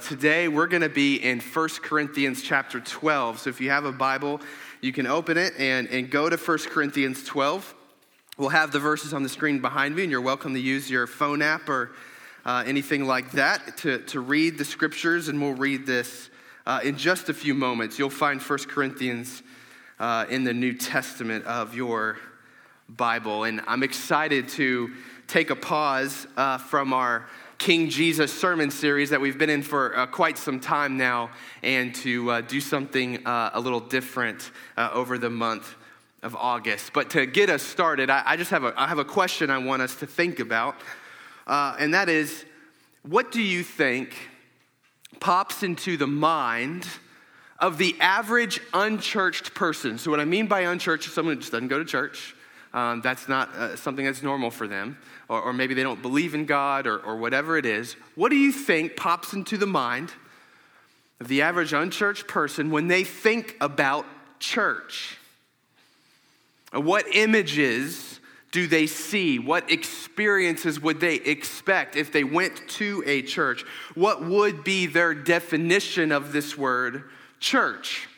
Today we're going to be in 1 Corinthians chapter 12. So if you have a Bible, you can open it and, and go to 1 Corinthians 12. We'll have the verses on the screen behind me, and you're welcome to use your phone app or uh, anything like that to, to read the scriptures, and we'll read this uh, in just a few moments. You'll find 1 Corinthians uh, in the New Testament of your Bible, and I'm excited to take a pause uh, from our King Jesus sermon series that we've been in for uh, quite some time now and to uh, do something uh, a little different uh, over the month of August. But to get us started, I, I, just have a, I have a question I want us to think about, uh, and that is what do you think pops into the mind? Of the average unchurched person. So, what I mean by unchurched is someone who just doesn't go to church. Um, that's not uh, something that's normal for them or, or maybe they don't believe in God or, or whatever it is, what do you think pops into the mind of the average unchurched person when they think about church? What images do they see? What experiences would they expect if they went to a church? What would be their definition of this word, church?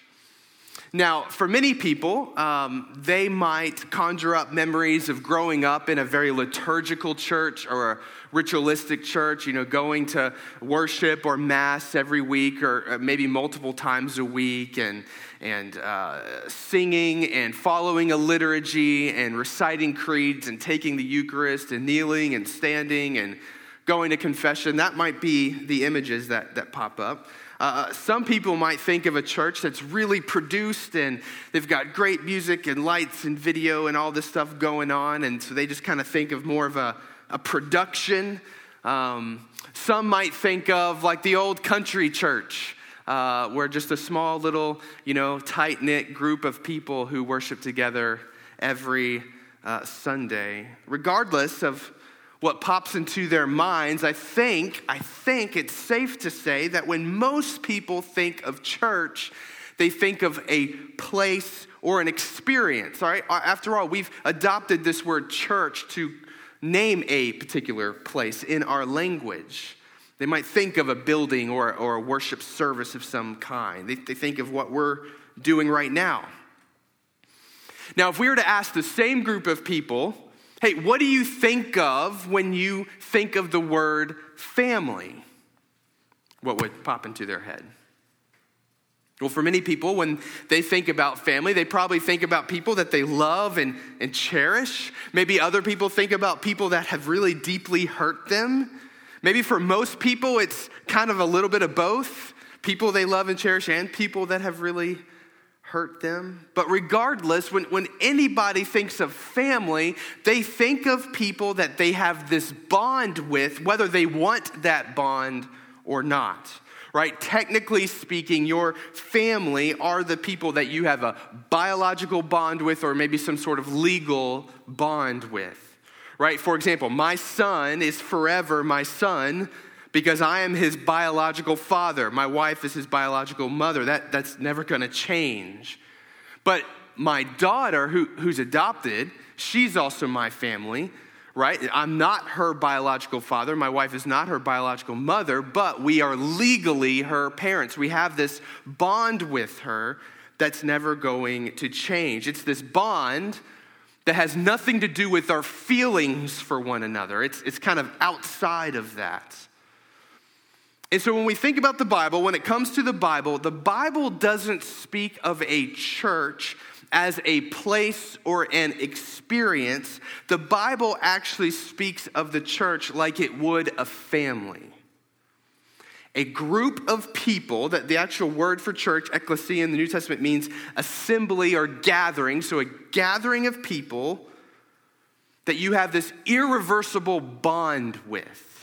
Now, for many people, um, they might conjure up memories of growing up in a very liturgical church or a ritualistic church, you know, going to worship or mass every week or uh, maybe multiple times a week and, and uh, singing and following a liturgy and reciting creeds and taking the Eucharist and kneeling and standing and going to confession. That might be the images that, that pop up. Uh, some people might think of a church that's really produced and they've got great music and lights and video and all this stuff going on, and so they just kind of think of more of a, a production. Um, some might think of like the old country church. Uh, where just a small little, you know, tight knit group of people who worship together every uh, Sunday. Regardless of what pops into their minds, I think, I think it's safe to say that when most people think of church, they think of a place or an experience. All right? After all, we've adopted this word church to name a particular place in our language. They might think of a building or, or a worship service of some kind. They, they think of what we're doing right now. Now, if we were to ask the same group of people, Hey, what do you think of when you think of the word family? What would pop into their head? Well, for many people, when they think about family, they probably think about people that they love and, and cherish. Maybe other people think about people that have really deeply hurt them. Maybe for most people, it's kind of a little bit of both people they love and cherish and people that have really hurt them. But regardless, when, when anybody thinks of family, they think of people that they have this bond with, whether they want that bond or not. Right? Technically speaking, your family are the people that you have a biological bond with or maybe some sort of legal bond with. Right? For example, my son is forever my son because I am his biological father. My wife is his biological mother. That, that's never going to change. But my daughter, who, who's adopted, she's also my family, right? I'm not her biological father. My wife is not her biological mother, but we are legally her parents. We have this bond with her that's never going to change. It's this bond that has nothing to do with our feelings for one another, it's, it's kind of outside of that. And so when we think about the Bible, when it comes to the Bible, the Bible doesn't speak of a church as a place or an experience. The Bible actually speaks of the church like it would a family. A group of people, that the actual word for church, ecclesia in the New Testament means assembly or gathering. So a gathering of people that you have this irreversible bond with.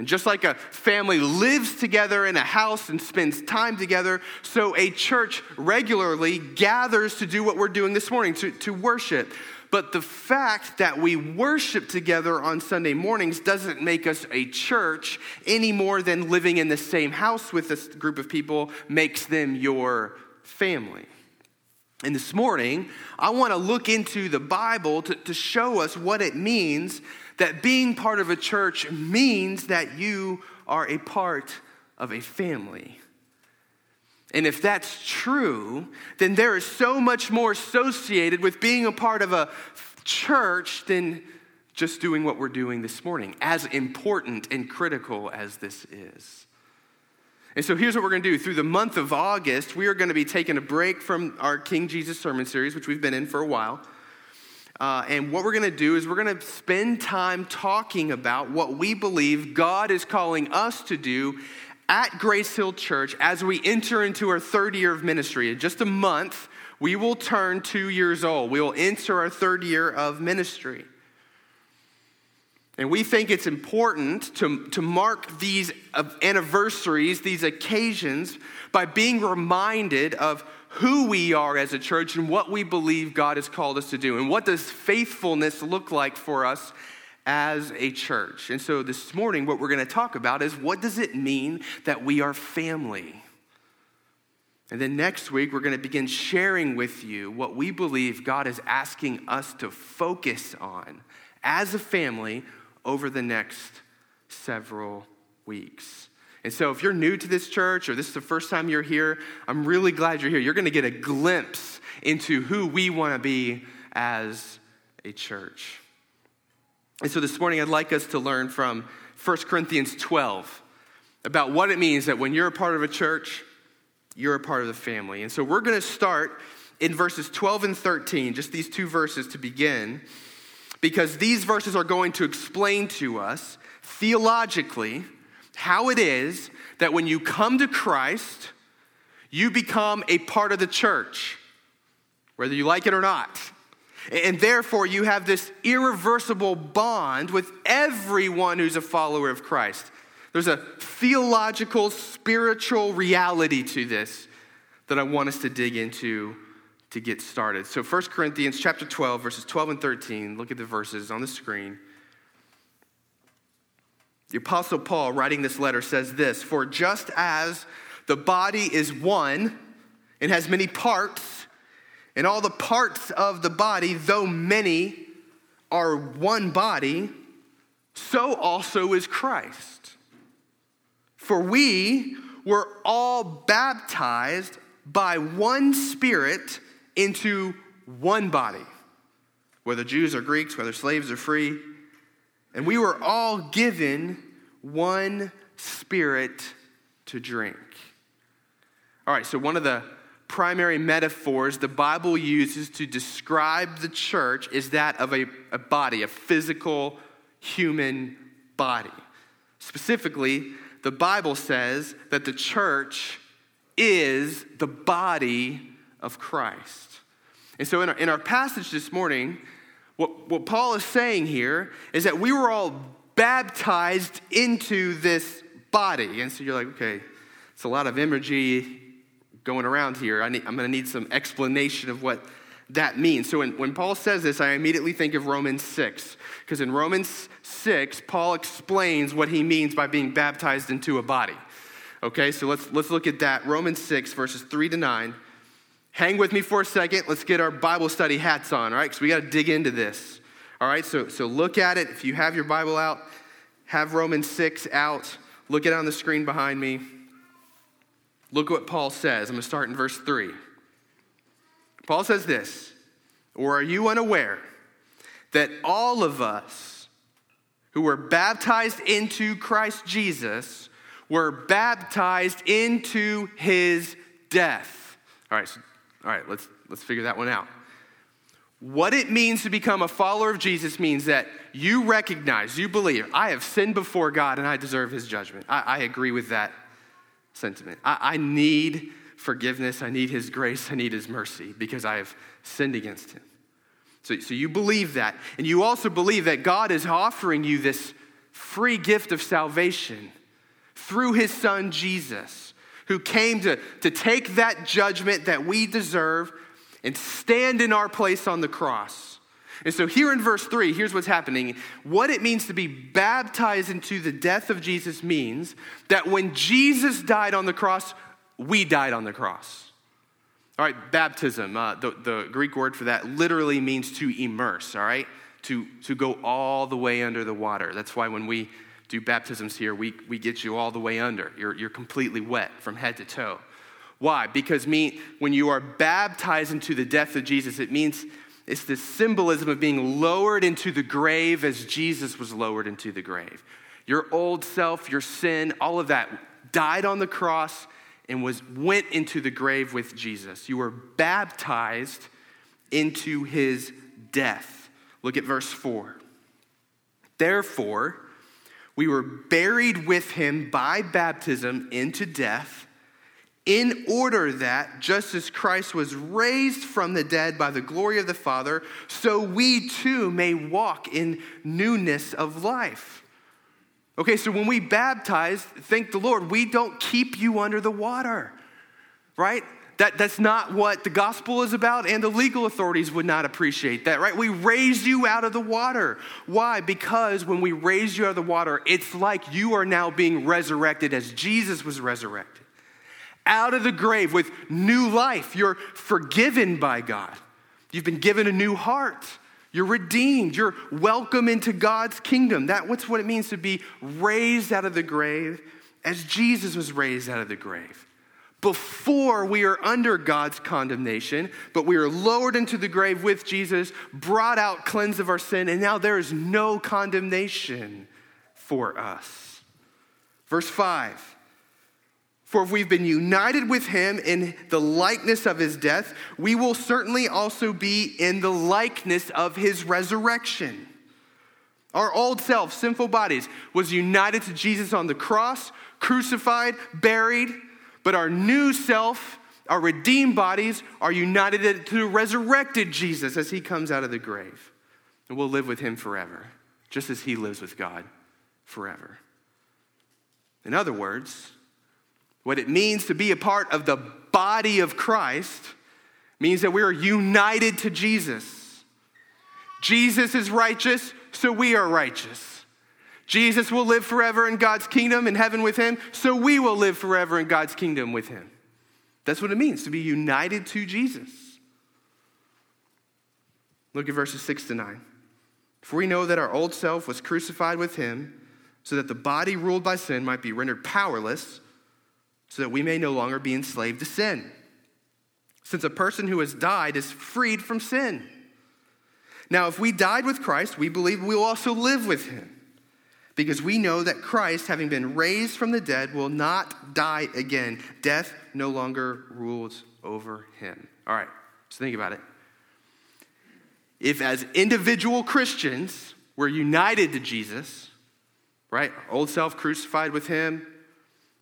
And just like a family lives together in a house and spends time together, so a church regularly gathers to do what we're doing this morning, to, to worship. But the fact that we worship together on Sunday mornings doesn't make us a church any more than living in the same house with this group of people makes them your family. And this morning, I want to look into the Bible to, to show us what it means that being part of a church means that you are a part of a family. And if that's true, then there is so much more associated with being a part of a church than just doing what we're doing this morning, as important and critical as this is. And so here's what we're going to do. Through the month of August, we are going to be taking a break from our King Jesus sermon series, which we've been in for a while. Uh, and what we're going to do is we're going to spend time talking about what we believe God is calling us to do at Grace Hill Church as we enter into our third year of ministry. In just a month, we will turn two years old. We will enter our third year of ministry. And we think it's important to, to mark these anniversaries, these occasions, by being reminded of who we are as a church and what we believe God has called us to do. And what does faithfulness look like for us as a church. And so this morning, what we're going to talk about is what does it mean that we are family? And then next week, we're going to begin sharing with you what we believe God is asking us to focus on as a family over the next several weeks. And so, if you're new to this church or this is the first time you're here, I'm really glad you're here. You're going to get a glimpse into who we want to be as a church. And so this morning, I'd like us to learn from 1 Corinthians 12 about what it means that when you're a part of a church, you're a part of the family. And so we're going to start in verses 12 and 13, just these two verses to begin, because these verses are going to explain to us theologically how it is that when you come to Christ, you become a part of the church, whether you like it or not. And therefore, you have this irreversible bond with everyone who's a follower of Christ. There's a theological, spiritual reality to this that I want us to dig into to get started. So 1 Corinthians chapter 12 verses 12 and 13, look at the verses on the screen. The apostle Paul writing this letter says this, "For just as the body is one and has many parts, and all the parts of the body, though many, are one body, so also is Christ. For we were all baptized by one Spirit into one body, whether Jews or Greeks, whether slaves or free. And we were all given one Spirit to drink. All right, so one of the primary metaphors the Bible uses to describe the church is that of a, a body, a physical human body. Specifically, the Bible says that the church is the body of Christ. And so, in our, in our passage this morning, what, what Paul is saying here is that we were all baptized into this body. And so you're like, okay, it's a lot of imagery going around here. I am going to need some explanation of what that means. So when, when Paul says this, I immediately think of Romans 6, because in Romans 6, Paul explains what he means by being baptized into a body. Okay, so let's, let's look at that. Romans 6, verses 3 to 9. Hang with me for a second. Let's get our Bible study hats on, all right? Because we got to dig into this. All right, so, so look at it. If you have your Bible out, have Romans 6 out. Look at it on the screen behind me. Look what Paul says. I'm going to start in verse 3. Paul says this Or are you unaware that all of us who were baptized into Christ Jesus were baptized into his death? All right, so, all right let's, let's figure that one out. What it means to become a follower of Jesus means that you recognize, you believe, I have sinned before God and I deserve his judgment. I, I agree with that sentiment. I, I need forgiveness. I need His grace. I need His mercy because I have sinned against Him. So, so you believe that. And you also believe that God is offering you this free gift of salvation through His Son Jesus, who came to, to take that judgment that we deserve and stand in our place on the cross and so, here in verse 3, here's what's happening. What it means to be baptized into the death of Jesus means that when Jesus died on the cross, we died on the cross. All right, baptism, uh, the, the Greek word for that literally means to immerse, all right? To, to go all the way under the water. That's why when we do baptisms here, we, we get you all the way under. You're, you're completely wet from head to toe. Why? Because me, when you are baptized into the death of Jesus, it means it's the symbolism of being lowered into the grave as Jesus was lowered into the grave. Your old self, your sin, all of that died on the cross and was went into the grave with Jesus. You were baptized into his death. Look at verse 4. Therefore, we were buried with him by baptism into death, in order that, just as Christ was raised from the dead by the glory of the Father, so we too may walk in newness of life. Okay, so when we baptize, thank the Lord, we don't keep you under the water, right? That, that's not what the gospel is about, and the legal authorities would not appreciate that, right? We raise you out of the water. Why? Because when we raise you out of the water, it's like you are now being resurrected as Jesus was resurrected. Out of the grave with new life. You're forgiven by God. You've been given a new heart. You're redeemed. You're welcome into God's kingdom. That's what it means to be raised out of the grave as Jesus was raised out of the grave before we are under God's condemnation, but we are lowered into the grave with Jesus, brought out, cleansed of our sin, and now there is no condemnation for us. Verse 5 For if we've been united with him in the likeness of his death, we will certainly also be in the likeness of his resurrection. Our old self, sinful bodies, was united to Jesus on the cross, crucified, buried but our new self, our redeemed bodies, are united to the resurrected Jesus as he comes out of the grave. And we'll live with him forever, just as he lives with God forever. In other words, what it means to be a part of the body of Christ means that we are united to Jesus. Jesus is righteous, so we are righteous. Jesus will live forever in God's kingdom in heaven with him, so we will live forever in God's kingdom with him. That's what it means to be united to Jesus. Look at verses 6 to 9. For we know that our old self was crucified with him, so that the body ruled by sin might be rendered powerless, so that we may no longer be enslaved to sin. Since a person who has died is freed from sin. Now, if we died with Christ, we believe we will also live with him because we know that Christ, having been raised from the dead, will not die again. Death no longer rules over him. All right, so think about it. If, as individual Christians, we're united to Jesus, right? Old self crucified with him,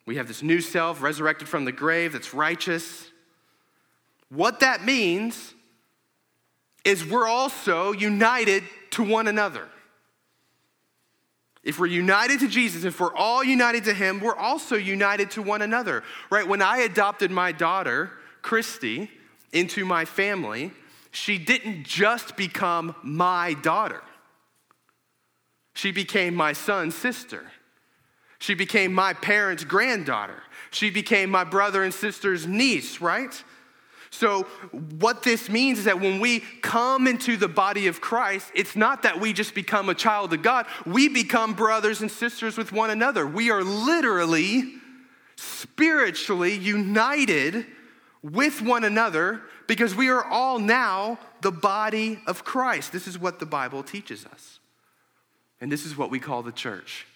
we have this new self resurrected from the grave that's righteous. What that means is we're also united to one another. If we're united to Jesus, if we're all united to Him, we're also united to one another, right? When I adopted my daughter, Christy, into my family, she didn't just become my daughter, she became my son's sister. She became my parents' granddaughter. She became my brother and sister's niece, right? So, what this means is that when we come into the body of Christ, it's not that we just become a child of God, we become brothers and sisters with one another. We are literally, spiritually united with one another because we are all now the body of Christ. This is what the Bible teaches us. And this is what we call the church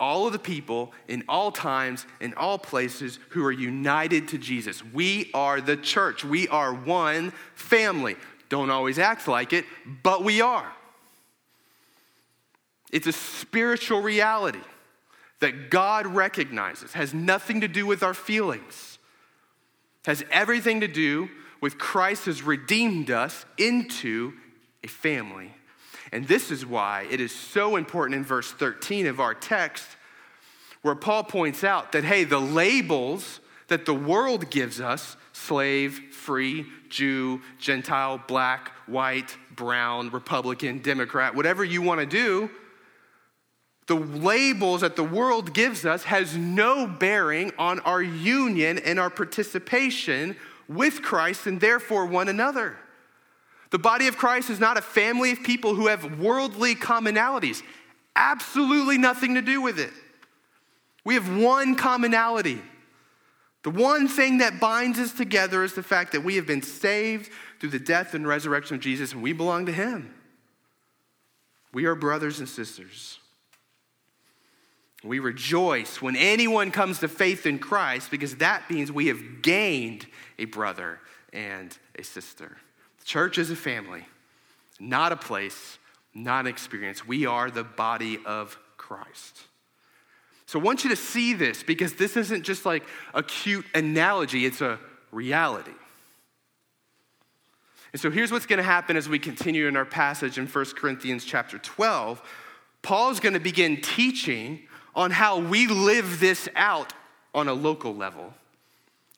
all of the people in all times, in all places who are united to Jesus. We are the church. We are one family. Don't always act like it, but we are. It's a spiritual reality that God recognizes, has nothing to do with our feelings, has everything to do with Christ has redeemed us into a family and this is why it is so important in verse 13 of our text, where Paul points out that, hey, the labels that the world gives us slave, free, Jew, Gentile, black, white, brown, Republican, Democrat, whatever you want to do, the labels that the world gives us has no bearing on our union and our participation with Christ and therefore one another. The body of Christ is not a family of people who have worldly commonalities. Absolutely nothing to do with it. We have one commonality. The one thing that binds us together is the fact that we have been saved through the death and resurrection of Jesus and we belong to Him. We are brothers and sisters. We rejoice when anyone comes to faith in Christ because that means we have gained a brother and a sister. Church is a family, not a place, not an experience. We are the body of Christ. So I want you to see this because this isn't just like a cute analogy, it's a reality. And so here's what's going to happen as we continue in our passage in 1 Corinthians chapter 12. Paul is going to begin teaching on how we live this out on a local level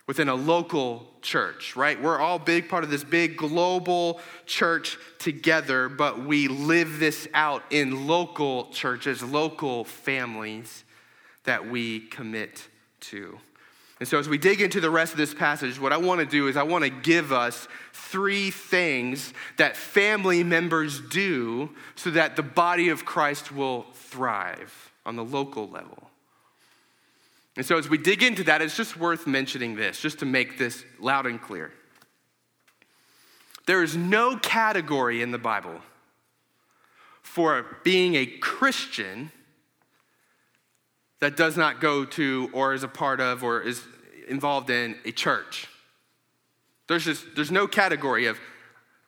within a local church, right? We're all big part of this big global church together, but we live this out in local churches, local families that we commit to. And so, as we dig into the rest of this passage, what I want to do is I want to give us three things that family members do so that the body of Christ will thrive on the local level. And so, as we dig into that, it's just worth mentioning this, just to make this loud and clear. There is no category in the Bible for being a Christian that does not go to or is a part of or is involved in a church. There's just there's no category of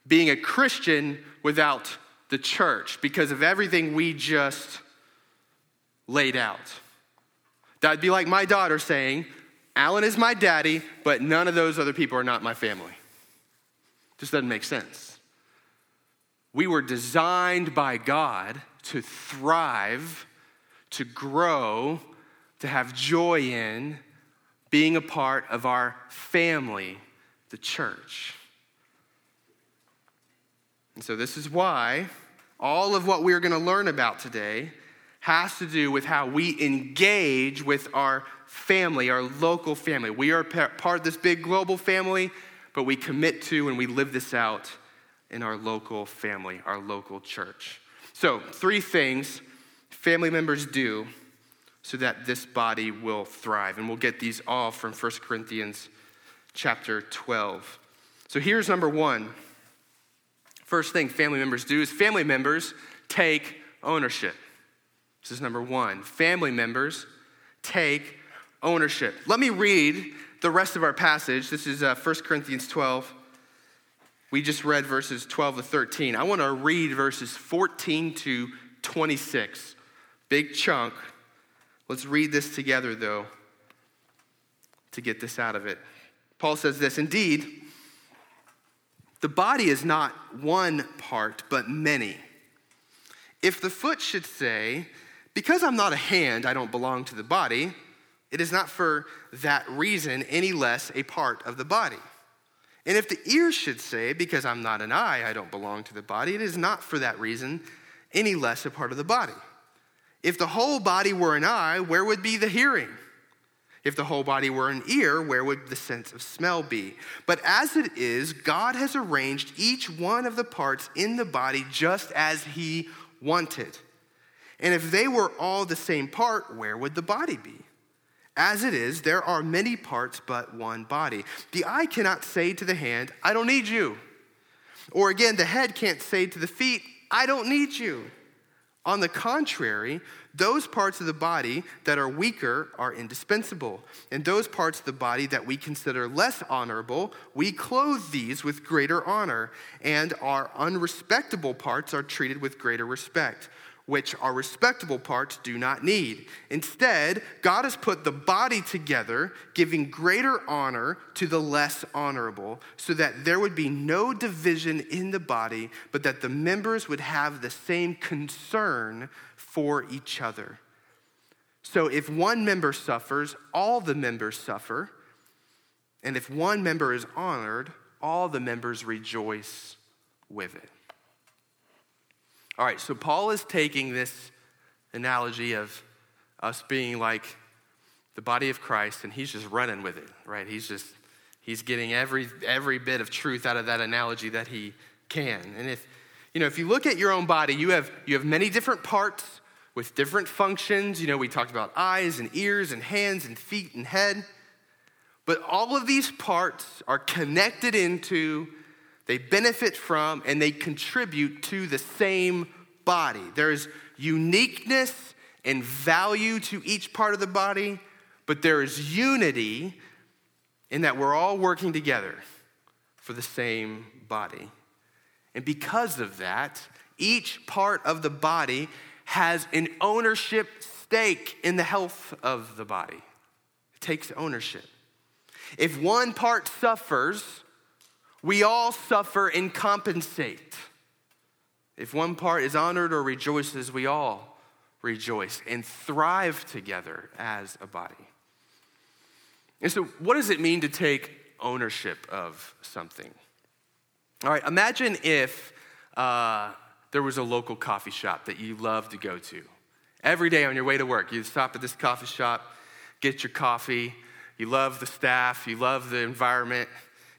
being a Christian without the church because of everything we just laid out. That'd be like my daughter saying, Alan is my daddy, but none of those other people are not my family. Just doesn't make sense. We were designed by God to thrive, to grow, to have joy in being a part of our family, the church. And so, this is why all of what we're going to learn about today has to do with how we engage with our family, our local family. We are part of this big global family, but we commit to and we live this out in our local family, our local church. So, three things family members do so that this body will thrive. And we'll get these all from 1 Corinthians chapter 12. So, here's number one. First thing family members do is family members take ownership. This is number one. Family members take ownership. Let me read the rest of our passage. This is uh, 1 Corinthians 12. We just read verses 12 to 13. I want to read verses 14 to 26. Big chunk. Let's read this together, though, to get this out of it. Paul says this Indeed, the body is not one part, but many. If the foot should say, because I'm not a hand, I don't belong to the body, it is not for that reason any less a part of the body. And if the ear should say, Because I'm not an eye, I don't belong to the body, it is not for that reason any less a part of the body. If the whole body were an eye, where would be the hearing? If the whole body were an ear, where would the sense of smell be? But as it is, God has arranged each one of the parts in the body just as He wanted. And if they were all the same part, where would the body be? As it is, there are many parts, but one body. The eye cannot say to the hand, I don't need you. Or again, the head can't say to the feet, I don't need you. On the contrary, those parts of the body that are weaker are indispensable. And those parts of the body that we consider less honorable, we clothe these with greater honor. And our unrespectable parts are treated with greater respect which our respectable parts do not need. Instead, God has put the body together, giving greater honor to the less honorable, so that there would be no division in the body, but that the members would have the same concern for each other. So if one member suffers, all the members suffer. And if one member is honored, all the members rejoice with it. All right, so Paul is taking this analogy of us being like the body of Christ, and he's just running with it, right? He's just, he's getting every, every bit of truth out of that analogy that he can. And if, you know, if you look at your own body, you have, you have many different parts, with different functions. You know, we talked about eyes and ears and hands and feet and head. But all of these parts are connected into, they benefit from, and they contribute to the same body. There's uniqueness and value to each part of the body, but there is unity in that we're all working together for the same body. And because of that, each part of the body has an ownership stake in the health of the body. It takes ownership. If one part suffers, we all suffer and compensate. If one part is honored or rejoices, we all rejoice and thrive together as a body. And so, what does it mean to take ownership of something? All right, imagine if uh, there was a local coffee shop that you love to go to. Every day on your way to work, you stop at this coffee shop, get your coffee. You love the staff, you love the environment,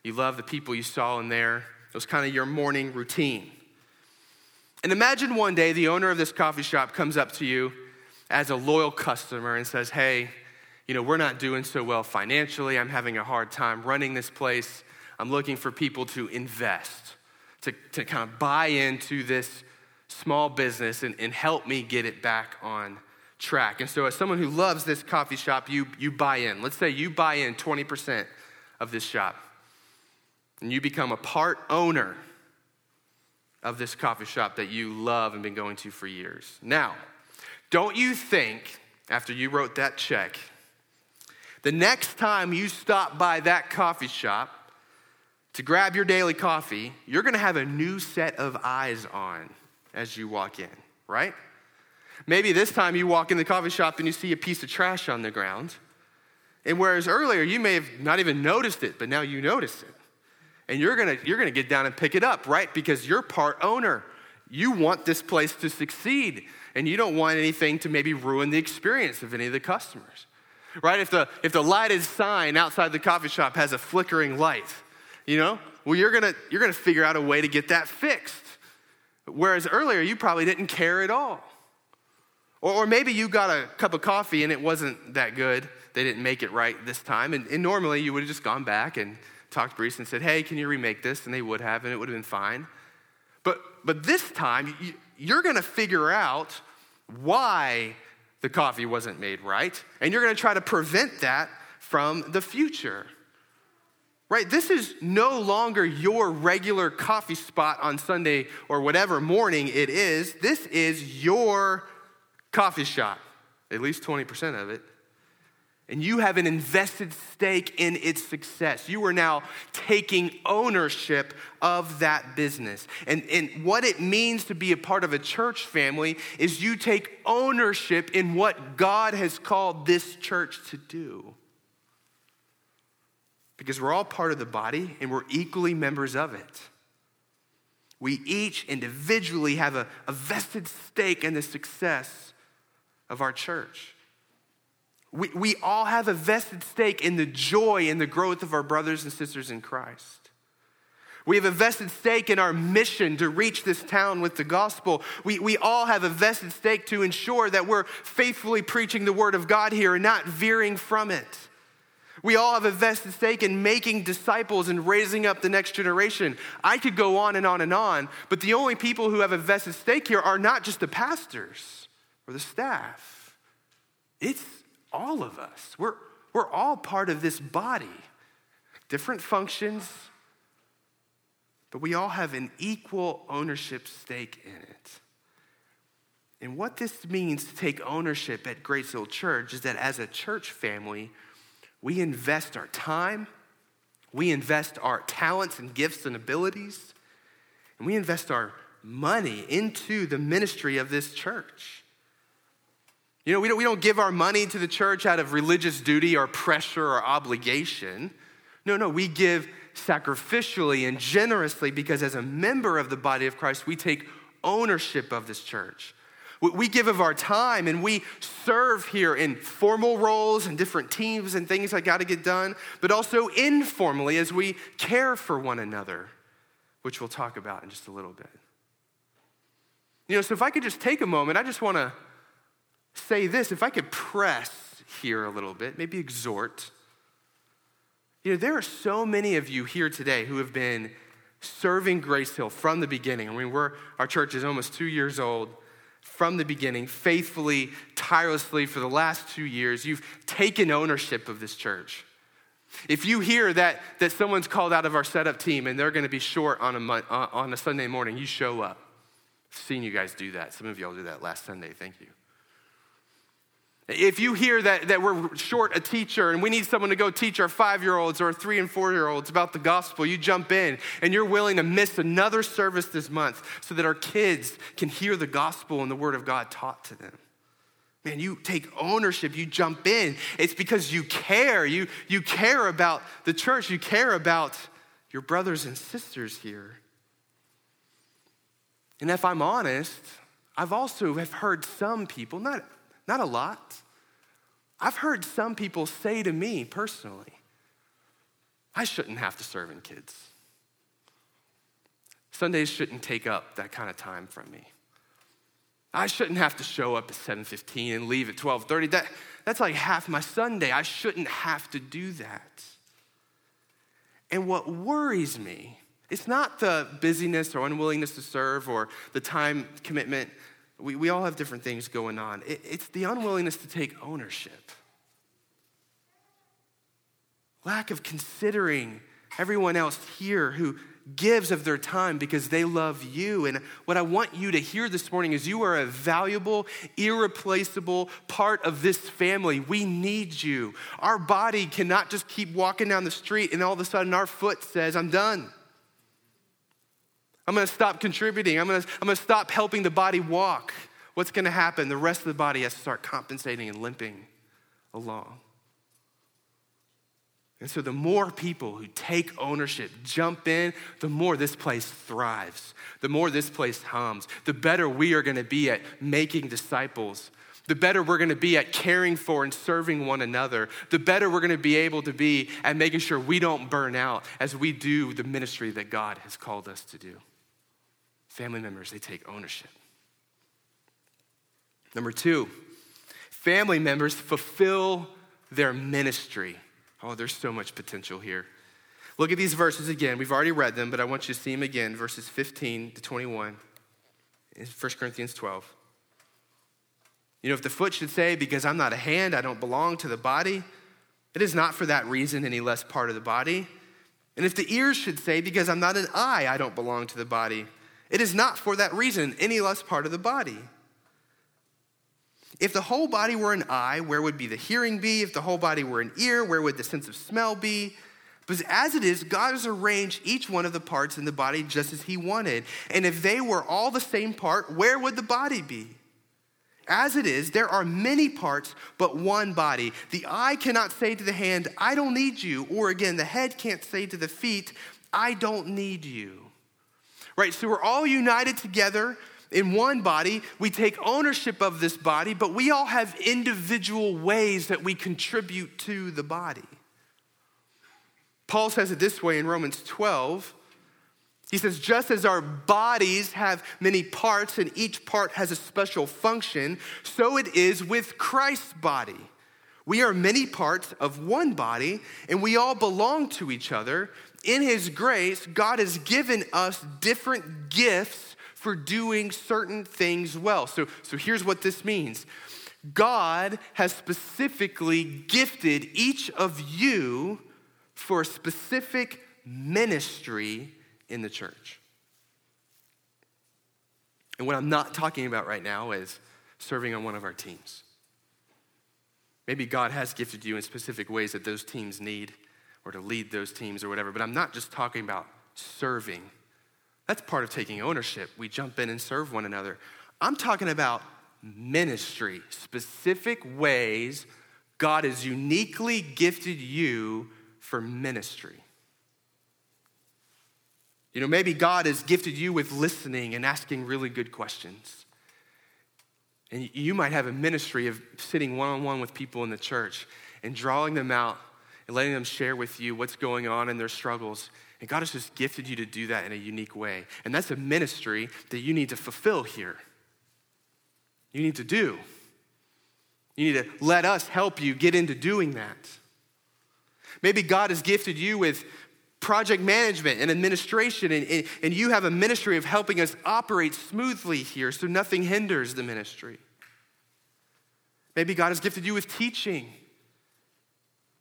you love the people you saw in there. It was kind of your morning routine. And imagine one day the owner of this coffee shop comes up to you as a loyal customer and says, Hey, you know, we're not doing so well financially. I'm having a hard time running this place. I'm looking for people to invest, to, to kind of buy into this small business and, and help me get it back on track. And so, as someone who loves this coffee shop, you, you buy in. Let's say you buy in 20% of this shop, and you become a part owner of this coffee shop that you love and been going to for years. Now, don't you think, after you wrote that check, the next time you stop by that coffee shop to grab your daily coffee, you're gonna have a new set of eyes on as you walk in, right? Maybe this time you walk in the coffee shop and you see a piece of trash on the ground. And whereas earlier you may have not even noticed it, but now you notice it. And you're gonna, you're gonna get down and pick it up, right? Because you're part owner. You want this place to succeed, and you don't want anything to maybe ruin the experience of any of the customers right? If the, if the lighted sign outside the coffee shop has a flickering light, you know, well, you're gonna, you're gonna figure out a way to get that fixed. Whereas earlier, you probably didn't care at all. Or, or maybe you got a cup of coffee and it wasn't that good. They didn't make it right this time. And, and normally, you would have just gone back and talked to Barista and said, hey, can you remake this? And they would have, and it would have been fine. But, but this time, you, you're gonna figure out why the coffee wasn't made right, and you're gonna try to prevent that from the future. Right? This is no longer your regular coffee spot on Sunday or whatever morning it is. This is your coffee shop, at least 20% of it and you have an invested stake in its success. You are now taking ownership of that business. And, and what it means to be a part of a church family is you take ownership in what God has called this church to do. Because we're all part of the body and we're equally members of it. We each individually have a, a vested stake in the success of our church. We, we all have a vested stake in the joy and the growth of our brothers and sisters in Christ. We have a vested stake in our mission to reach this town with the gospel. We, we all have a vested stake to ensure that we're faithfully preaching the word of God here and not veering from it. We all have a vested stake in making disciples and raising up the next generation. I could go on and on and on, but the only people who have a vested stake here are not just the pastors or the staff. It's all of us. We're, we're all part of this body, different functions, but we all have an equal ownership stake in it. And what this means to take ownership at Grace Hill Church is that as a church family, we invest our time, we invest our talents and gifts and abilities, and we invest our money into the ministry of this church. You know, we don't, we don't give our money to the church out of religious duty or pressure or obligation. No, no, we give sacrificially and generously because as a member of the body of Christ, we take ownership of this church. We give of our time and we serve here in formal roles and different teams and things that got to get done, but also informally as we care for one another, which we'll talk about in just a little bit. You know, so if I could just take a moment, I just want to say this if I could press here a little bit, maybe exhort. You know, there are so many of you here today who have been serving Grace Hill from the beginning. I mean, we're, our church is almost two years old. From the beginning, faithfully, tirelessly for the last two years, you've taken ownership of this church. If you hear that, that someone's called out of our setup team and they're going to be short on a, uh, on a Sunday morning, you show up. I've seen you guys do that. Some of y'all do that last Sunday. Thank you. If you hear that, that we're short a teacher and we need someone to go teach our five year olds or three and four year olds about the gospel, you jump in and you're willing to miss another service this month so that our kids can hear the gospel and the word of God taught to them. Man, you take ownership, you jump in. It's because you care. You, you care about the church, you care about your brothers and sisters here. And if I'm honest, I've also have heard some people, not, not a lot, I've heard some people say to me personally, I shouldn't have to serve in kids. Sundays shouldn't take up that kind of time from me. I shouldn't have to show up at 7:15 and leave at 12:30. That, that's like half my Sunday. I shouldn't have to do that. And what worries me, it's not the busyness or unwillingness to serve or the time commitment. We, we all have different things going on. It, it's the unwillingness to take ownership. Lack of considering everyone else here who gives of their time because they love you. And what I want you to hear this morning is you are a valuable, irreplaceable part of this family. We need you. Our body cannot just keep walking down the street and all of a sudden our foot says, I'm done. I'm gonna stop contributing. I'm gonna, I'm gonna stop helping the body walk. What's gonna happen? The rest of the body has to start compensating and limping along. And so, the more people who take ownership, jump in, the more this place thrives, the more this place hums, the better we are gonna be at making disciples, the better we're gonna be at caring for and serving one another, the better we're gonna be able to be at making sure we don't burn out as we do the ministry that God has called us to do. Family members, they take ownership. Number two, family members fulfill their ministry. Oh, there's so much potential here. Look at these verses again. We've already read them, but I want you to see them again verses 15 to 21 in 1 Corinthians 12. You know, if the foot should say, Because I'm not a hand, I don't belong to the body, it is not for that reason any less part of the body. And if the ears should say, Because I'm not an eye, I don't belong to the body, it is not for that reason any less part of the body. If the whole body were an eye, where would be the hearing be? If the whole body were an ear, where would the sense of smell be? But as it is, God has arranged each one of the parts in the body just as He wanted. And if they were all the same part, where would the body be? As it is, there are many parts, but one body. The eye cannot say to the hand, I don't need you. Or again, the head can't say to the feet, I don't need you. Right? So we're all united together in one body. We take ownership of this body, but we all have individual ways that we contribute to the body. Paul says it this way in Romans 12. He says, just as our bodies have many parts and each part has a special function, so it is with Christ's body. We are many parts of one body, and we all belong to each other. In His grace, God has given us different gifts for doing certain things well. So, so here's what this means God has specifically gifted each of you for a specific ministry in the church. And what I'm not talking about right now is serving on one of our teams. Maybe God has gifted you in specific ways that those teams need or to lead those teams or whatever, but I'm not just talking about serving that's part of taking ownership. We jump in and serve one another. I'm talking about ministry, specific ways God has uniquely gifted you for ministry. You know, maybe God has gifted you with listening and asking really good questions. And you might have a ministry of sitting one on one with people in the church and drawing them out and letting them share with you what's going on in their struggles and God has just gifted you to do that in a unique way. And that's a ministry that you need to fulfill here. You need to do. You need to let us help you get into doing that. Maybe God has gifted you with project management and administration, and, and, and, you have a ministry of helping us operate smoothly here so nothing hinders the ministry. Maybe God has gifted you with teaching,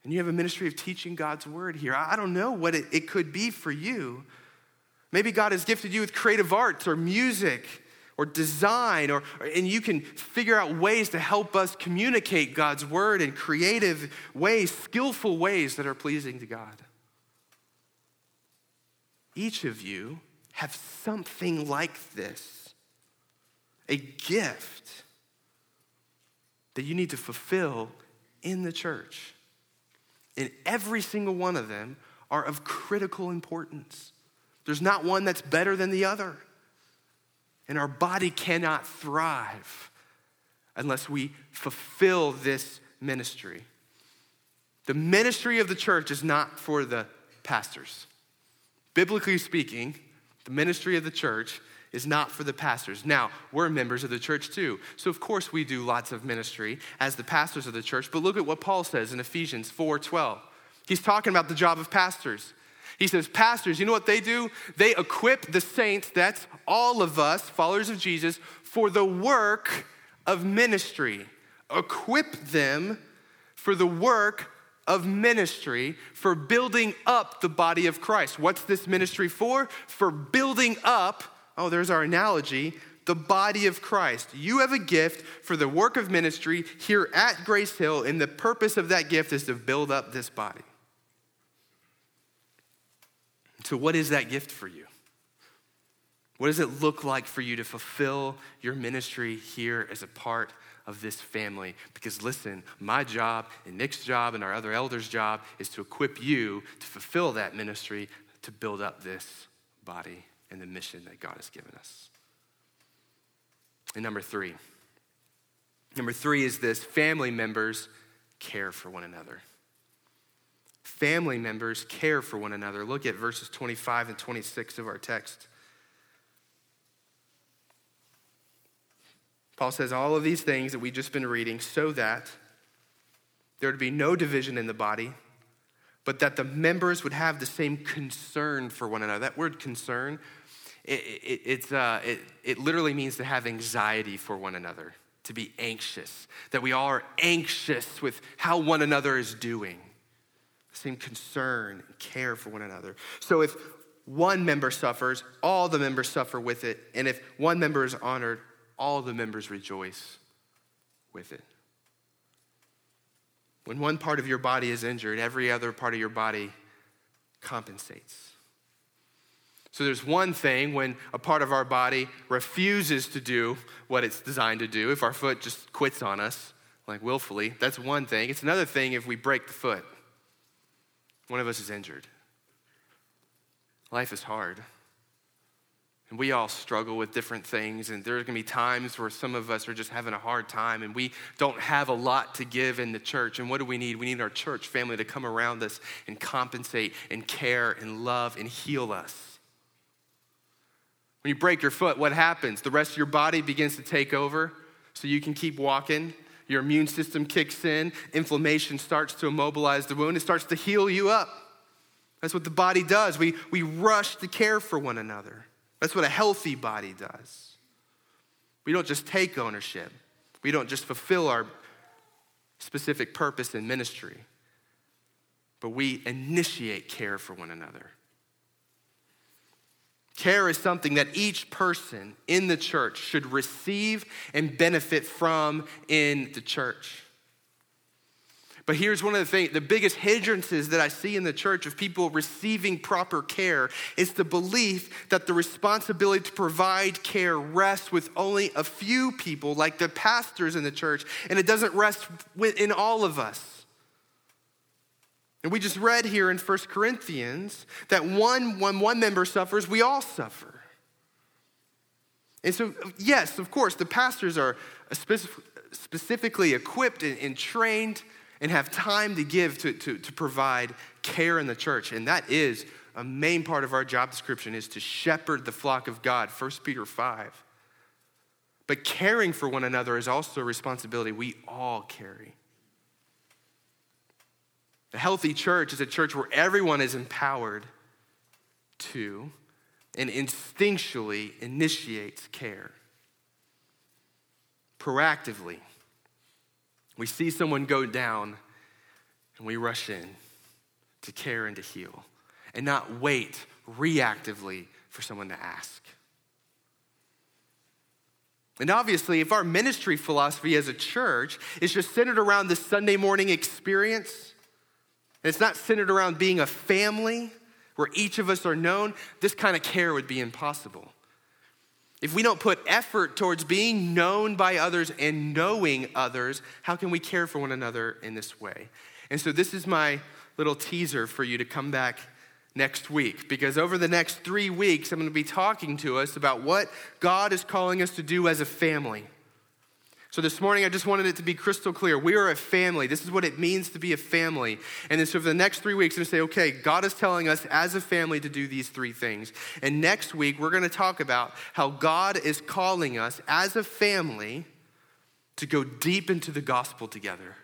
and you have a ministry of teaching God's word here. I don't know what it, it could be for you. Maybe God has gifted you with creative arts or music or design, or, and you can figure out ways to help us communicate God's word in creative ways, skillful ways that are pleasing to God. Each of you have something like this a gift that you need to fulfill in the church. And every single one of them are of critical importance. There's not one that's better than the other. And our body cannot thrive unless we fulfill this ministry. The ministry of the church is not for the pastors. Biblically speaking, the ministry of the church is not for the pastors. Now, we're members of the church too. So of course we do lots of ministry as the pastors of the church, but look at what Paul says in Ephesians 4:12. He's talking about the job of pastors. He says, Pastors, you know what they do? They equip the saints, that's all of us, followers of Jesus, for the work of ministry. Equip them for the work of ministry, for building up the body of Christ. What's this ministry for? For building up, oh, there's our analogy, the body of Christ. You have a gift for the work of ministry here at Grace Hill, and the purpose of that gift is to build up this body. So, what is that gift for you? What does it look like for you to fulfill your ministry here as a part of this family? Because listen, my job and Nick's job and our other elders' job is to equip you to fulfill that ministry to build up this body and the mission that God has given us. And number three, number three is this family members care for one another family members care for one another. Look at verses 25 and 26 of our text. Paul says all of these things that we've just been reading so that there would be no division in the body, but that the members would have the same concern for one another. That word concern, it, it, it's, uh, it, it literally means to have anxiety for one another, to be anxious, that we all are anxious with how one another is doing same concern and care for one another. So if one member suffers, all the members suffer with it. And if one member is honored, all the members rejoice with it. When one part of your body is injured, every other part of your body compensates. So there's one thing when a part of our body refuses to do what it's designed to do. If our foot just quits on us, like willfully, that's one thing. It's another thing if we break the foot. One of us is injured. Life is hard. And we all struggle with different things, and there's gonna be times where some of us are just having a hard time, and we don't have a lot to give in the church. And what do we need? We need our church family to come around us and compensate and care and love and heal us. When you break your foot, what happens? The rest of your body begins to take over so you can keep walking your immune system kicks in, inflammation starts to immobilize the wound, it starts to heal you up. That's what the body does. We, we rush to care for one another. That's what a healthy body does. We don't just take ownership, we don't just fulfill our specific purpose in ministry, but we initiate care for one another. Care is something that each person in the church should receive and benefit from in the church. But here's one of the things the biggest hindrances that I see in the church of people receiving proper care is the belief that the responsibility to provide care rests with only a few people, like the pastors in the church, and it doesn't rest in all of us. And we just read here in 1 Corinthians that one, when one member suffers, we all suffer. And so, yes, of course, the pastors are specifically equipped and, trained and have time to give to, to, to provide care in the church. And that is a main part of our job description is to shepherd the flock of God, 1 Peter 5. But caring for one another is also a responsibility we all carry. A healthy church is a church where everyone is empowered to and instinctually initiates care. Proactively, we see someone go down and we rush in to care and to heal and not wait reactively for someone to ask. And obviously, if our ministry philosophy as a church is just centered around the Sunday morning experience, and it's not centered around being a family where each of us are known, this kind of care would be impossible. If we don't put effort towards being known by others and knowing others, how can we care for one another in this way? And so, this is my little teaser for you to come back next week because over the next three weeks, I'm going to be talking to us about what God is calling us to do as a family. So this morning, I just wanted it to be crystal clear. We are a family. This is what it means to be a family. And then so for the next three weeks, I'm going to say, okay, God is telling us as a family to do these three things. And next week, we're going to talk about how God is calling us as a family to go deep into the gospel together,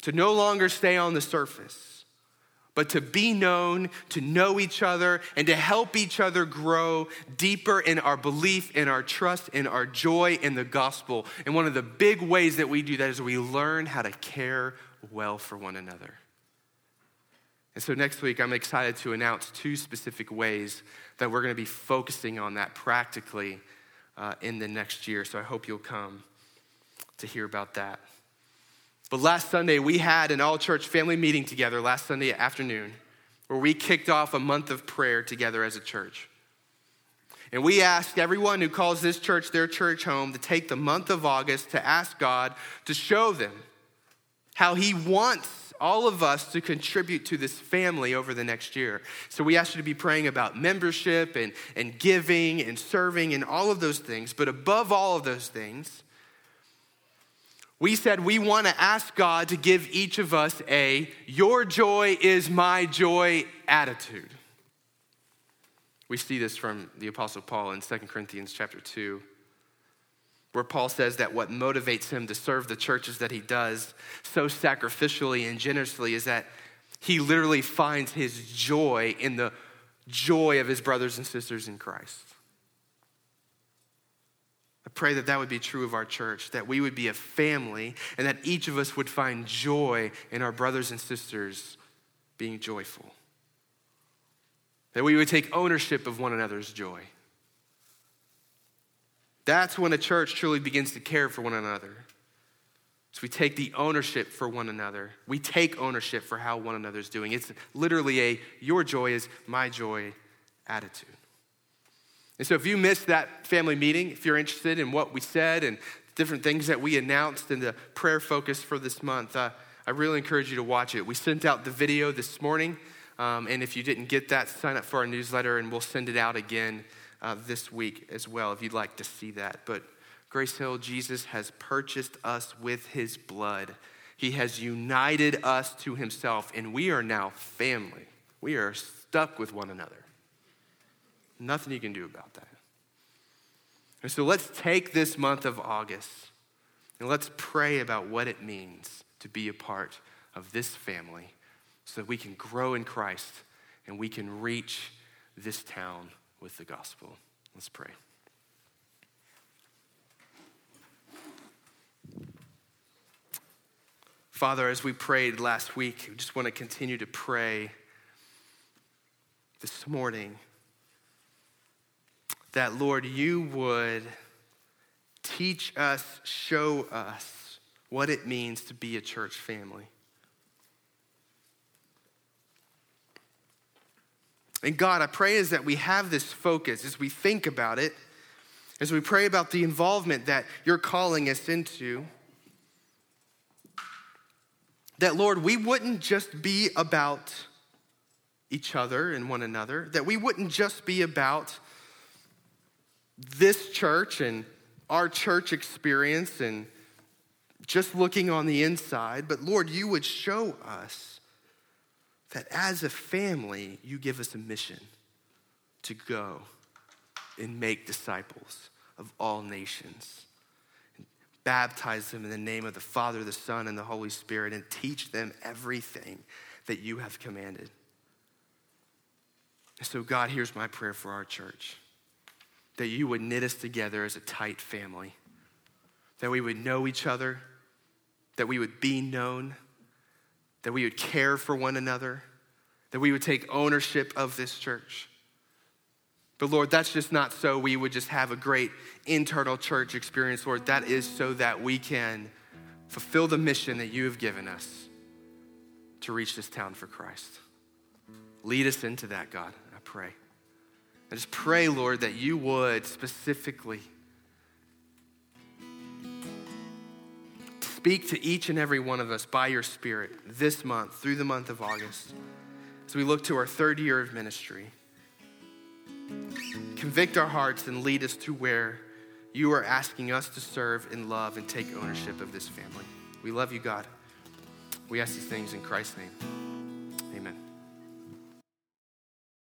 to no longer stay on the surface but to be known, to know each other, and to help each other grow deeper in our belief, in our trust, in our joy in the gospel. And one of the big ways that we do that is we learn how to care well for one another. And so next week, I'm excited to announce two specific ways that we're going to be focusing on that practically uh, in the next year. So I hope you'll come to hear about that. But last Sunday, we had an all church family meeting together last Sunday afternoon where we kicked off a month of prayer together as a church. And we asked everyone who calls this church their church home to take the month of August to ask God to show them how He wants all of us to contribute to this family over the next year. So we asked you to be praying about membership and, and giving and serving and all of those things. But above all of those things, we said we want to ask God to give each of us a your joy is my joy attitude. We see this from the apostle Paul in 2 Corinthians chapter 2 where Paul says that what motivates him to serve the churches that he does so sacrificially and generously is that he literally finds his joy in the joy of his brothers and sisters in Christ. I pray that that would be true of our church, that we would be a family, and that each of us would find joy in our brothers and sisters being joyful. That we would take ownership of one another's joy. That's when a church truly begins to care for one another. So we take the ownership for one another. We take ownership for how one another's doing. It's literally a your joy is my joy attitude. And so, if you missed that family meeting, if you're interested in what we said and different things that we announced in the prayer focus for this month, uh, I really encourage you to watch it. We sent out the video this morning, um, and if you didn't get that, sign up for our newsletter, and we'll send it out again uh, this week as well if you'd like to see that. But Grace Hill, Jesus has purchased us with his blood. He has united us to himself, and we are now family. We are stuck with one another. Nothing you can do about that. And so let's take this month of August and let's pray about what it means to be a part of this family so that we can grow in Christ and we can reach this town with the gospel. Let's pray. Father, as we prayed last week, we just want to continue to pray this morning that, Lord, you would teach us, show us what it means to be a church family. And God, I pray is that we have this focus as we think about it, as we pray about the involvement that you're calling us into, that, Lord, we wouldn't just be about each other and one another, that we wouldn't just be about this church and our church experience and just looking on the inside, but Lord, you would show us that as a family, you give us a mission to go and make disciples of all nations. Baptize them in the name of the Father, the Son, and the Holy Spirit, and teach them everything that you have commanded. So, God, here's my prayer for our church that you would knit us together as a tight family, that we would know each other, that we would be known, that we would care for one another, that we would take ownership of this church. But Lord, that's just not so we would just have a great internal church experience, Lord. That is so that we can fulfill the mission that you have given us to reach this town for Christ. Lead us into that, God, I pray. I just pray, Lord, that you would specifically speak to each and every one of us by your Spirit this month, through the month of August, as we look to our third year of ministry. Convict our hearts and lead us to where you are asking us to serve and love and take ownership of this family. We love you, God. We ask these things in Christ's name.